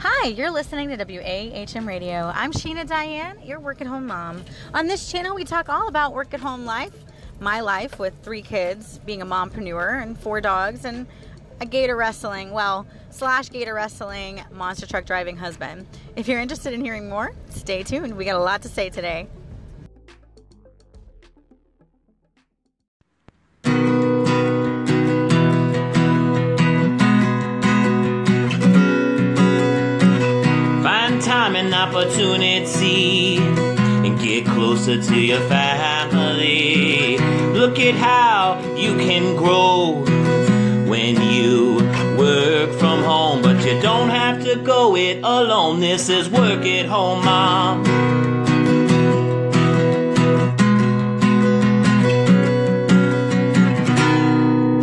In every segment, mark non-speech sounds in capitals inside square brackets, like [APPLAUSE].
Hi, you're listening to WAHM Radio. I'm Sheena Diane, your work at home mom. On this channel, we talk all about work at home life, my life with three kids, being a mompreneur, and four dogs, and a gator wrestling, well, slash gator wrestling, monster truck driving husband. If you're interested in hearing more, stay tuned. We got a lot to say today. Time and opportunity and get closer to your family. Look at how you can grow when you work from home, but you don't have to go it alone. This is work at home, mom.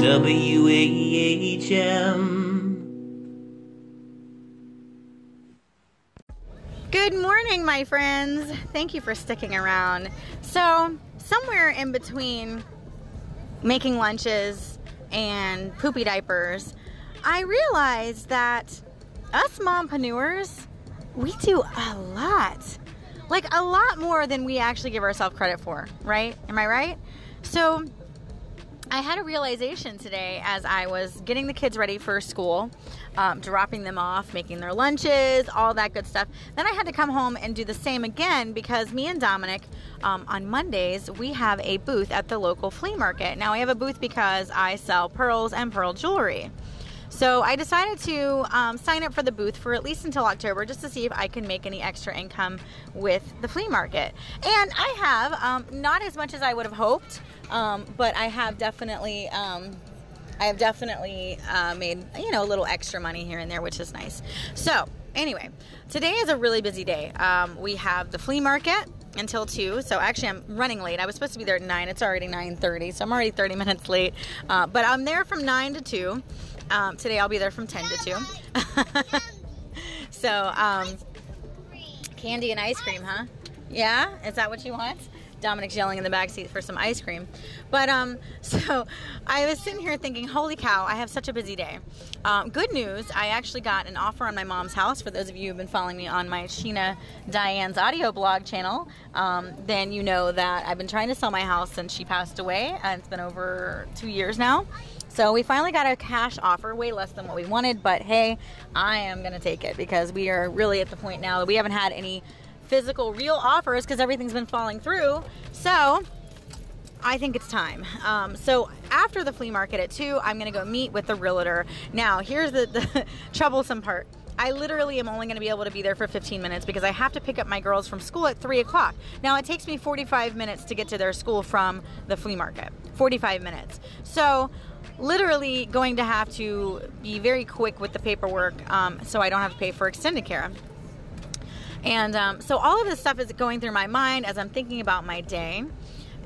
WAHM. Good morning, my friends. Thank you for sticking around. So, somewhere in between making lunches and poopy diapers, I realized that us mompreneurs, we do a lot. Like a lot more than we actually give ourselves credit for, right? Am I right? So, I had a realization today as I was getting the kids ready for school, um, dropping them off, making their lunches, all that good stuff. Then I had to come home and do the same again because me and Dominic um, on Mondays we have a booth at the local flea market. Now I have a booth because I sell pearls and pearl jewelry. So I decided to um, sign up for the booth for at least until October just to see if I can make any extra income with the flea market. And I have, um, not as much as I would have hoped, um, but I have definitely. Um, I have definitely uh, made you know a little extra money here and there, which is nice. So anyway, today is a really busy day. Um, we have the flea market until 2 so actually i'm running late i was supposed to be there at 9 it's already 9.30 so i'm already 30 minutes late uh, but i'm there from 9 to 2 um, today I'll be there from 10 to 2. [LAUGHS] so, um, candy and ice cream, huh? Yeah? Is that what you want? Dominic's yelling in the back seat for some ice cream. But um, [LAUGHS] so I was sitting here thinking, holy cow, I have such a busy day. Um, good news, I actually got an offer on my mom's house. For those of you who've been following me on my Sheena Diane's audio blog channel, um, then you know that I've been trying to sell my house since she passed away. And it's been over two years now. So we finally got a cash offer, way less than what we wanted, but hey, I am to take it because we are really at the point now that we haven't had any physical, real offers because everything's been falling through. So I think it's time. Um, so after the flea market at 2, I'm to go meet with the realtor. Now, here's the, the [LAUGHS] troublesome part. I literally am only going to be able to be there for 15 minutes because I have to pick up my girls from school at 3 o'clock. Now, it takes me 45 minutes to get to their school from the flea market. 45 minutes. So, literally going to have to be very quick with the paperwork um, so I don't have to pay for extended care. And um, so all of this stuff is going through my mind as I'm thinking about my day.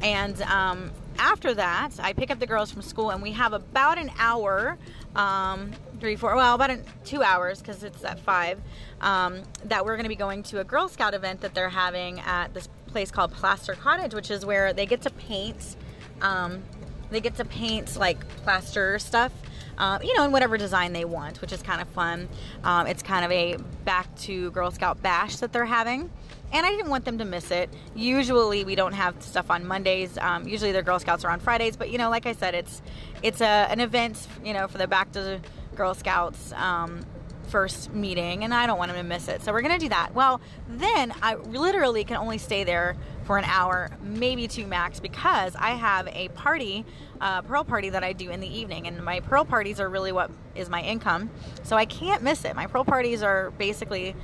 And um, after that, I pick up the girls from school, and we have about an hour, um, three, four, well, about an, two hours because it's at five, um, that we're going to be going to a Girl Scout event that they're having at this place called Plaster Cottage, which is where they get to paint. Um, they get to paint like plaster stuff, uh, you know, in whatever design they want, which is kind of fun. Um, it's kind of a back to Girl Scout bash that they're having. And I didn't want them to miss it. Usually we don't have stuff on Mondays. Um, usually their Girl Scouts are on Fridays. But you know, like I said, it's it's a, an event, you know, for the back to Girl Scouts um, first meeting, and I don't want them to miss it. So we're gonna do that. Well, then I literally can only stay there for an hour, maybe two max, because I have a party, uh, pearl party that I do in the evening, and my pearl parties are really what is my income, so I can't miss it. My pearl parties are basically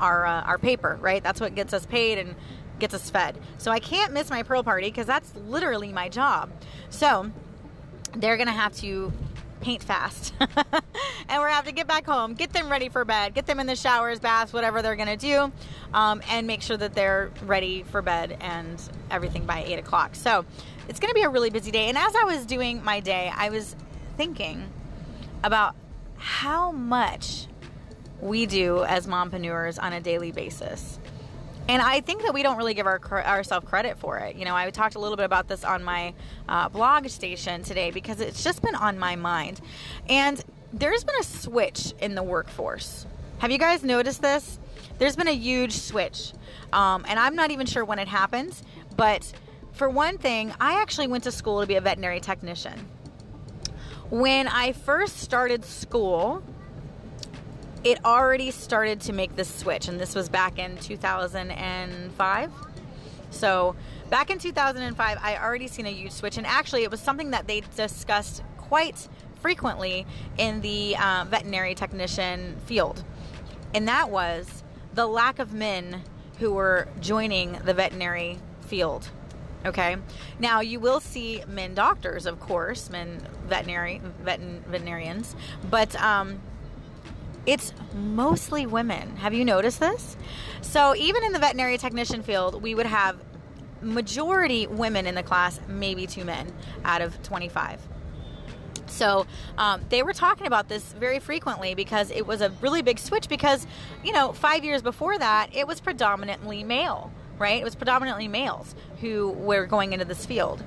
our uh, our paper, right? That's what gets us paid and gets us fed. So I can't miss my pearl party because that's literally my job. So they're gonna have to paint fast. [LAUGHS] and we're gonna have to get back home, get them ready for bed, get them in the showers, baths, whatever they're gonna do, um, and make sure that they're ready for bed and everything by eight o'clock. So it's gonna be a really busy day. And as I was doing my day, I was thinking about how much we do as mompreneurs on a daily basis. And I think that we don't really give our, ourselves credit for it. You know, I talked a little bit about this on my uh, blog station today because it's just been on my mind. And there's been a switch in the workforce. Have you guys noticed this? There's been a huge switch. Um, and I'm not even sure when it happens, but for one thing, I actually went to school to be a veterinary technician. When I first started school, it already started to make this switch, and this was back in 2005. So, back in 2005, I already seen a huge switch, and actually, it was something that they discussed quite frequently in the uh, veterinary technician field, and that was the lack of men who were joining the veterinary field. Okay. Now you will see men doctors, of course, men veterinary veterinarians, but um, it's mostly women. Have you noticed this? So even in the veterinary technician field, we would have majority women in the class, maybe two men out of 25. So um, they were talking about this very frequently because it was a really big switch. Because you know, five years before that, it was predominantly male, right? It was predominantly males who were going into this field.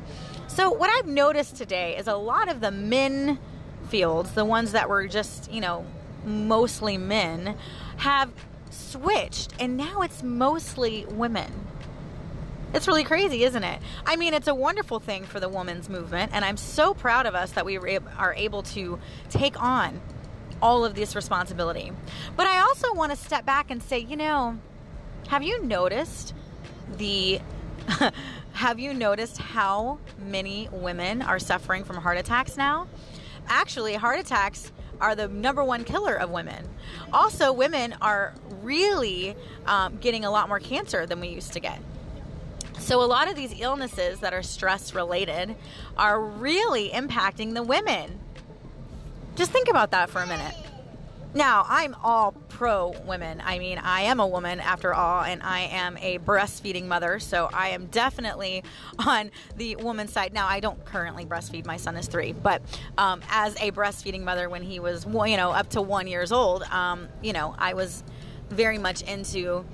So what I've noticed today is a lot of the men fields, the ones that were just you know mostly men, have switched, and now it's mostly women. It's really crazy, isn't it? I mean, it's a wonderful thing for the women's movement, and I'm so proud of us that we are able to take on all of this responsibility. But I also want to step back and say, you know, have you noticed the [LAUGHS] have you noticed how many women are suffering from heart attacks now? Actually, heart attacks are the number one killer of women. Also, women are really um, getting a lot more cancer than we used to get. So, a lot of these illnesses that are stress related are really impacting the women. Just think about that for a minute. Now, I'm all pro women. I mean, I am a woman after all, and I am a breastfeeding mother, so I am definitely [LAUGHS] on the woman's side. Now, I don't currently breastfeed. My son is three, but um, as a breastfeeding mother, when he was, you know, up to one years old, um, you know, I was very much into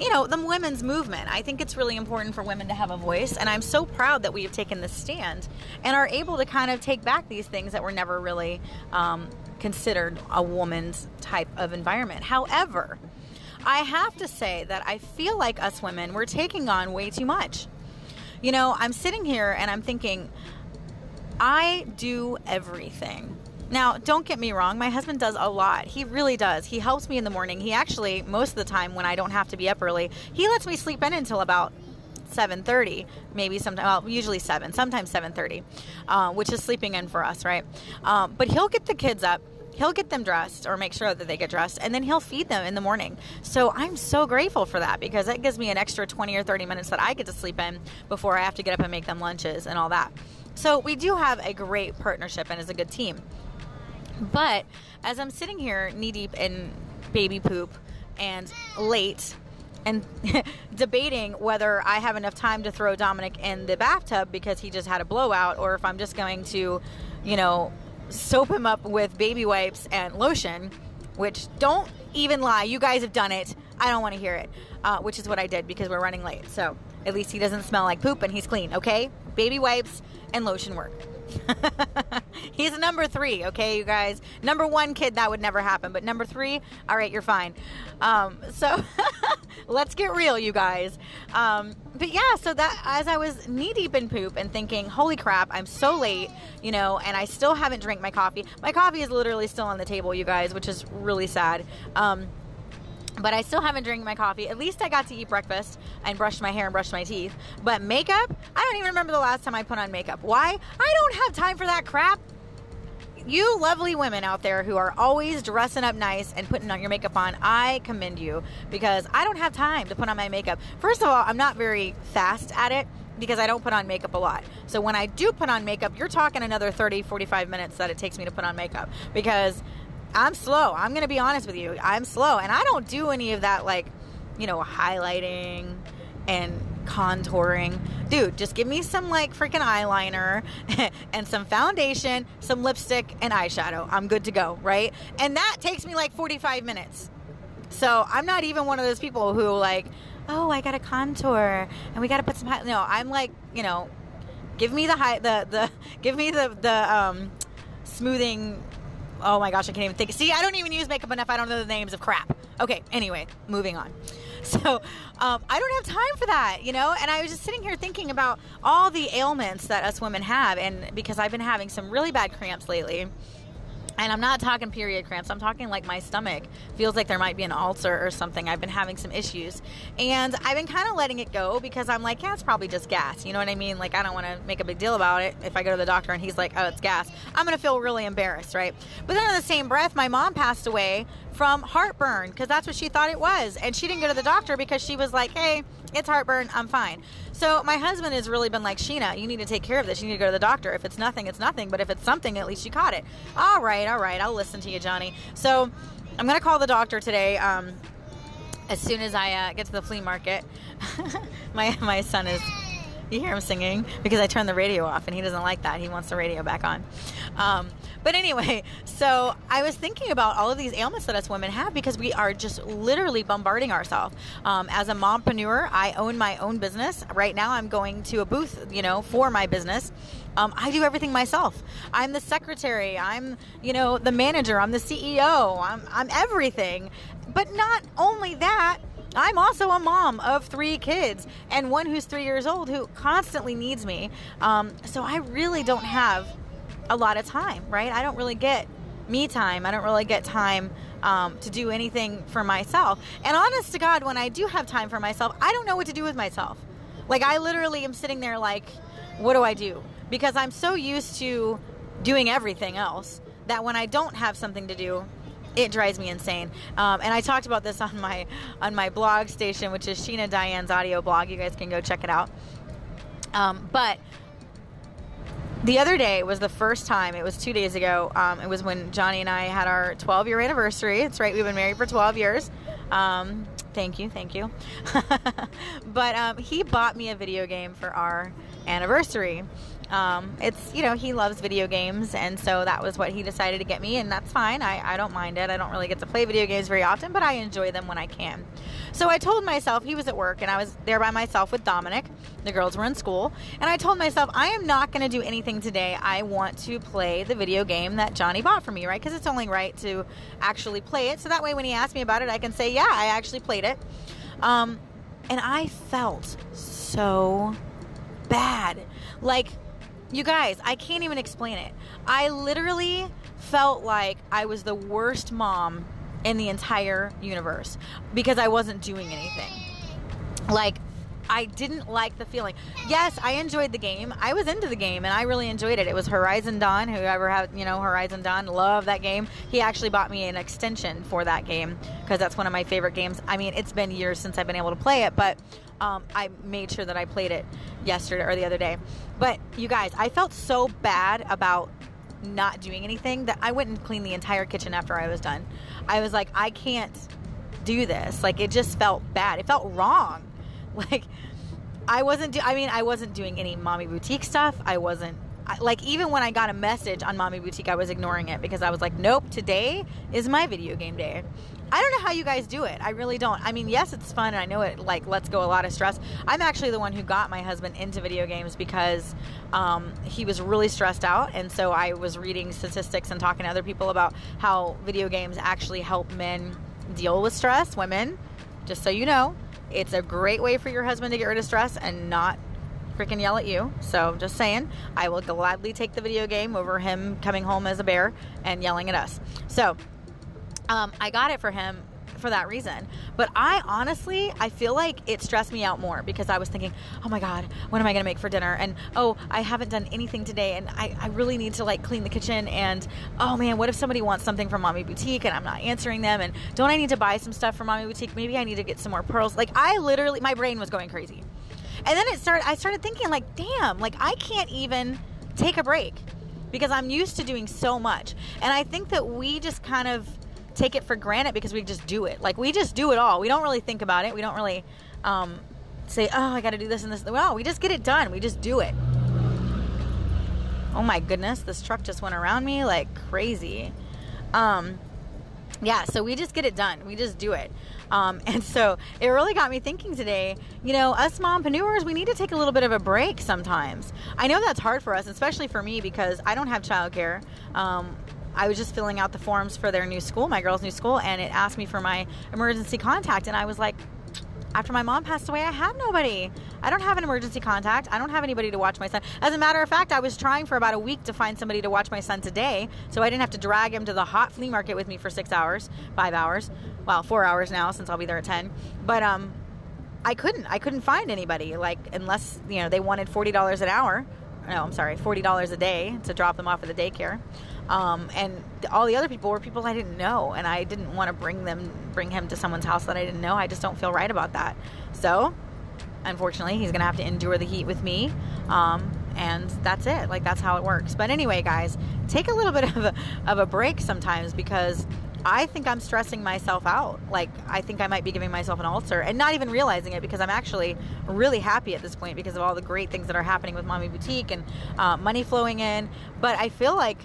you know, the women's movement. I think it's really important for women to have a voice, and I'm so proud that we have taken this stand and are able to kind of take back these things that were never really um, considered a woman's type of environment. However, I have to say that I feel like us women, we're taking on way too much. You know, I'm sitting here and I'm thinking, I do everything. Now, don't get me wrong, my husband does a lot. He really does. He helps me in the morning. He actually, most of the time when I don't have to be up early, he lets me sleep in until about 7.30 maybe sometimes well usually 7 sometimes 7.30 uh, which is sleeping in for us right um, but he'll get the kids up he'll get them dressed or make sure that they get dressed and then he'll feed them in the morning so i'm so grateful for that because that gives me an extra 20 or 30 minutes that i get to sleep in before i have to get up and make them lunches and all that so we do have a great partnership and is a good team but as I'm sitting here knee deep in baby poop and late and [LAUGHS] debating whether I have enough time to throw Dominic in the bathtub because he just had a blowout or if I'm just going to, you know, soap him up with baby wipes and lotion, which don't even lie. You guys have done it. I don't want to hear it, uh, which is what I did because we're running late. So at least he doesn't smell like poop and he's clean, okay? Baby wipes and lotion work. [LAUGHS] He's number three, okay, you guys. Number one kid, that would never happen. But number three, all right, you're fine. Um, so [LAUGHS] let's get real, you guys. Um, but yeah, so that as I was knee deep in poop and thinking, holy crap, I'm so late, you know, and I still haven't drank my coffee. My coffee is literally still on the table, you guys, which is really sad. Um, but I still haven't drank my coffee. At least I got to eat breakfast and brushed my hair and brushed my teeth. But makeup, I don't even remember the last time I put on makeup. Why? I don't have time for that crap. You lovely women out there who are always dressing up nice and putting on your makeup on, I commend you because I don't have time to put on my makeup. First of all, I'm not very fast at it because I don't put on makeup a lot. So when I do put on makeup, you're talking another 30, 45 minutes that it takes me to put on makeup because I'm slow. I'm going to be honest with you. I'm slow. And I don't do any of that, like, you know, highlighting and contouring. Dude, just give me some, like, freaking eyeliner [LAUGHS] and some foundation, some lipstick, and eyeshadow. I'm good to go, right? And that takes me like 45 minutes. So I'm not even one of those people who, like, oh, I got to contour and we got to put some, high-. no, I'm like, you know, give me the high, the, the, [LAUGHS] give me the, the, um, smoothing oh my gosh, I can't even think. See, I don't even use makeup enough. I don't know the names of crap. Okay, anyway, moving on. [LAUGHS] So um, I don't have time for that, you know. And I was just sitting here thinking about all the ailments that us women have, and because I've been having some really bad cramps lately and I'm not talking period cramps. I'm talking like my stomach feels like there might be an ulcer or something. I've been having some issues. And I've been kind of letting it go because I'm like, yeah, it's probably just gas. You know what I mean? Like, I don't want to make a big deal about it. If I go to the doctor and he's like, oh, it's gas, I'm going to feel really embarrassed, right? But then in the same breath, my mom passed away from heartburn because that's what she thought it was. And she didn't go to the doctor because she was like, hey, it's heartburn. I'm fine. So my husband has really been like, Sheena, you need to take care of this. You need to go to the doctor. If it's nothing, it's nothing. But if it's something, at least you caught it. All right, all right. I'll listen to you, Johnny. So I'm going to call the doctor today. Um, as soon as I uh, get to the flea market, [LAUGHS] my my son is you hear him singing because I turned the radio off and he doesn't like that. He wants the radio back on. Um, but anyway, [LAUGHS] so I was thinking about all of these ailments that us women have because we are just literally bombarding ourselves. Um, as a mompreneur, I own my own business. Right now, I'm going to a booth, you know, for my business. Um, I do everything myself. I'm the secretary. I'm, you know, the manager. I'm the CEO. I'm, I'm everything. But not only that, I'm also a mom of three kids and one who's three years old who constantly needs me. Um, so I really don't have a lot of time, right? I don't really get me time. I don't really get time um, to do anything for myself. And honest to God, when I do have time for myself, I don't know what to do with myself. Like, I literally am sitting there like, what do I do? Because I'm so used to doing everything else that when I don't have something to do, it drives me insane. Um, and I talked about this [LAUGHS] on my on my blog station, which is Sheena Diane's audio blog. You guys can go check it out. Um, but the other day was the first time. It was two days ago. Um, it was when Johnny and I had our 12 year anniversary. It's right. We've been married for 12 years. Um, thank you, thank you. [LAUGHS] but um, he bought me a video game for our anniversary. Um, it's you know he loves video games and so that was what he decided to get me and that's fine. I, I don't mind it. I don't really get to play video games very often but i enjoy them when i can. So i told myself he was at work and i was there by myself with dominic. The girls were in school and i told myself i am not going to do anything today. I want to play the video game that johnny bought for me right? Because it's only right to actually play it. So that way when he asks me about it i can say yeah i actually played it. Um, and i felt so bad. Like you guys, I can't even explain it. I literally felt like I was the worst mom in the entire universe because I wasn't doing anything. Like, I didn't like the feeling. Yes, I enjoyed the game. I was into the game and I really enjoyed it. It was Horizon Dawn. Whoever had, you know, Horizon Dawn, love that game. He actually bought me an extension for that game because that's one of my favorite games. I mean, it's been years since I've been able to play it, but um, I made sure that I played it yesterday or the other day. But you guys, I felt so bad about not doing anything that I went and cleaned the entire kitchen after I was done. I was like, I can't do this. Like it just felt bad. It felt wrong. [LAUGHS] Like I wasn't. Do- I mean, I wasn't doing any mommy boutique stuff. I wasn't. Like even when I got a message on mommy boutique, I was ignoring it because I was like, nope. Today is my video game day. I don't know how you guys do it. I really don't. I mean, yes, it's fun and I know it like lets go a lot of stress. I'm actually the one who got my husband into video games because um, he was really stressed out, and so I was reading statistics and talking to other people about how video games actually help men deal with stress. Women, just so you know, it's a great way for your husband to get rid of stress and not freaking yell at you. So just saying, I will gladly take the video game over him coming home as a bear and yelling at us. So um, I got it for him for that reason. But I honestly, I feel like it stressed me out more because I was thinking, oh my God, what am I going to make for dinner? And oh, I haven't done anything today and I, I really need to like clean the kitchen. And oh man, what if somebody wants something from Mommy Boutique and I'm not answering them? And don't I need to buy some stuff from Mommy Boutique? Maybe I need to get some more pearls. Like I literally, my brain was going crazy. And then it started, I started thinking like, damn, like I can't even take a break because I'm used to doing so much. And I think that we just kind of, take it for granted because we just do it. Like we just do it all. We don't really think about it. We don't really um, say, "Oh, I got to do this and this." Well, we just get it done. We just do it. Oh my goodness, this truck just went around me like crazy. Um, yeah, so we just get it done. We just do it. Um, [LAUGHS] and so it really got me thinking today, you know, us mompreneurs, we need to take a little bit of a break sometimes. I know that's hard for us, especially for me because I don't have childcare. Um, I was just filling out the forms for their new school, my girls' new school, and it asked me for my emergency contact. And I was like, after my mom passed away, I have nobody. I don't have an emergency contact. I don't have anybody to watch my son. As a matter of fact, I was trying for about a week to find somebody to watch my son today, so I didn't have to drag him to the hot flea market with me for six hours, five hours, well, four hours now since I'll be there at ten. But um, I couldn't. I couldn't find anybody. Like unless you know they wanted forty dollars an hour. No, I'm sorry, forty dollars a day to drop them off at the daycare. Um, and all the other people were people I didn't know, and I didn't want to bring them, bring him to someone's house that I didn't know. I just don't feel right about that. So, unfortunately, he's gonna have to endure the heat with me, um, and that's it. Like that's how it works. But anyway, guys, take a little bit [LAUGHS] of a, of a break sometimes because I think I'm stressing myself out. Like, I think I might be giving myself an ulcer and not even realizing it because I'm actually really happy at this point because of all the great things that are happening with Mommy Boutique and uh, money flowing in. But I feel like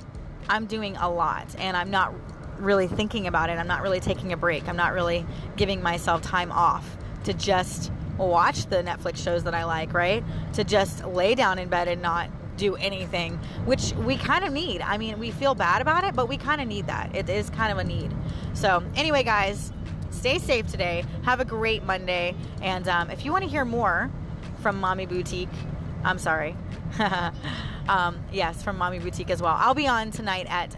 I'm doing a lot and I'm not really thinking about it. I'm not really taking a break. I'm not really giving myself time off to just watch the Netflix shows that I like, right? To just lay down in bed and not do anything, which we kind of need. I mean, we feel bad about it, but we kind of need that. It is kind of a need. So, anyway, guys, stay safe today. Have a great Monday. And um, if you want to hear more from Mommy Boutique, I'm sorry. [LAUGHS] um, yes, from Mommy Boutique as well. I'll be on tonight at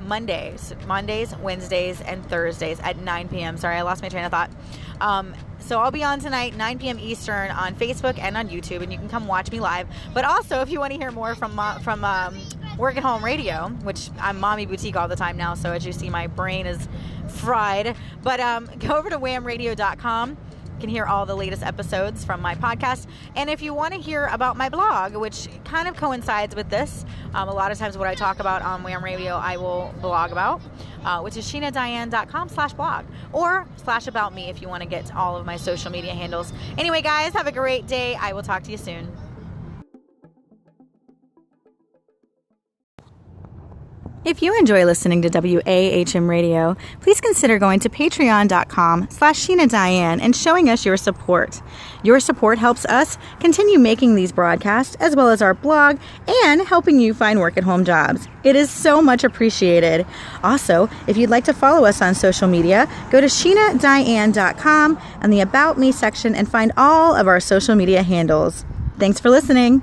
Mondays, Mondays, Wednesdays, and Thursdays at 9 p.m. Sorry, I lost my train of thought. Um, so I'll be on tonight, 9 p.m. Eastern, on Facebook and on YouTube, and you can come watch me live. But also, if you want to hear more from from um, Work at Home Radio, which I'm Mommy Boutique all the time now, so as you see, my brain is fried. But um, go over to wahmradio.com can hear all the latest episodes from my podcast. And if you want to hear about my blog, which kind of coincides with this, um, a lot of times what I talk about on WAHM Radio, I will blog about, uh, which is sheenadiane.com slash blog or slash about me if you want to get all of my social media handles. Anyway, guys, have a great day. I will talk to you soon. If you enjoy listening to WAHM Radio, please consider going to patreon.com slash Sheena Diane and showing us your support. Your support helps us continue making these broadcasts as well as our blog and helping you find work at home jobs. It is so much appreciated. Also, if you'd like to follow us on social media, go to SheenaDiane.com and the About Me section and find all of our social media handles. Thanks for listening.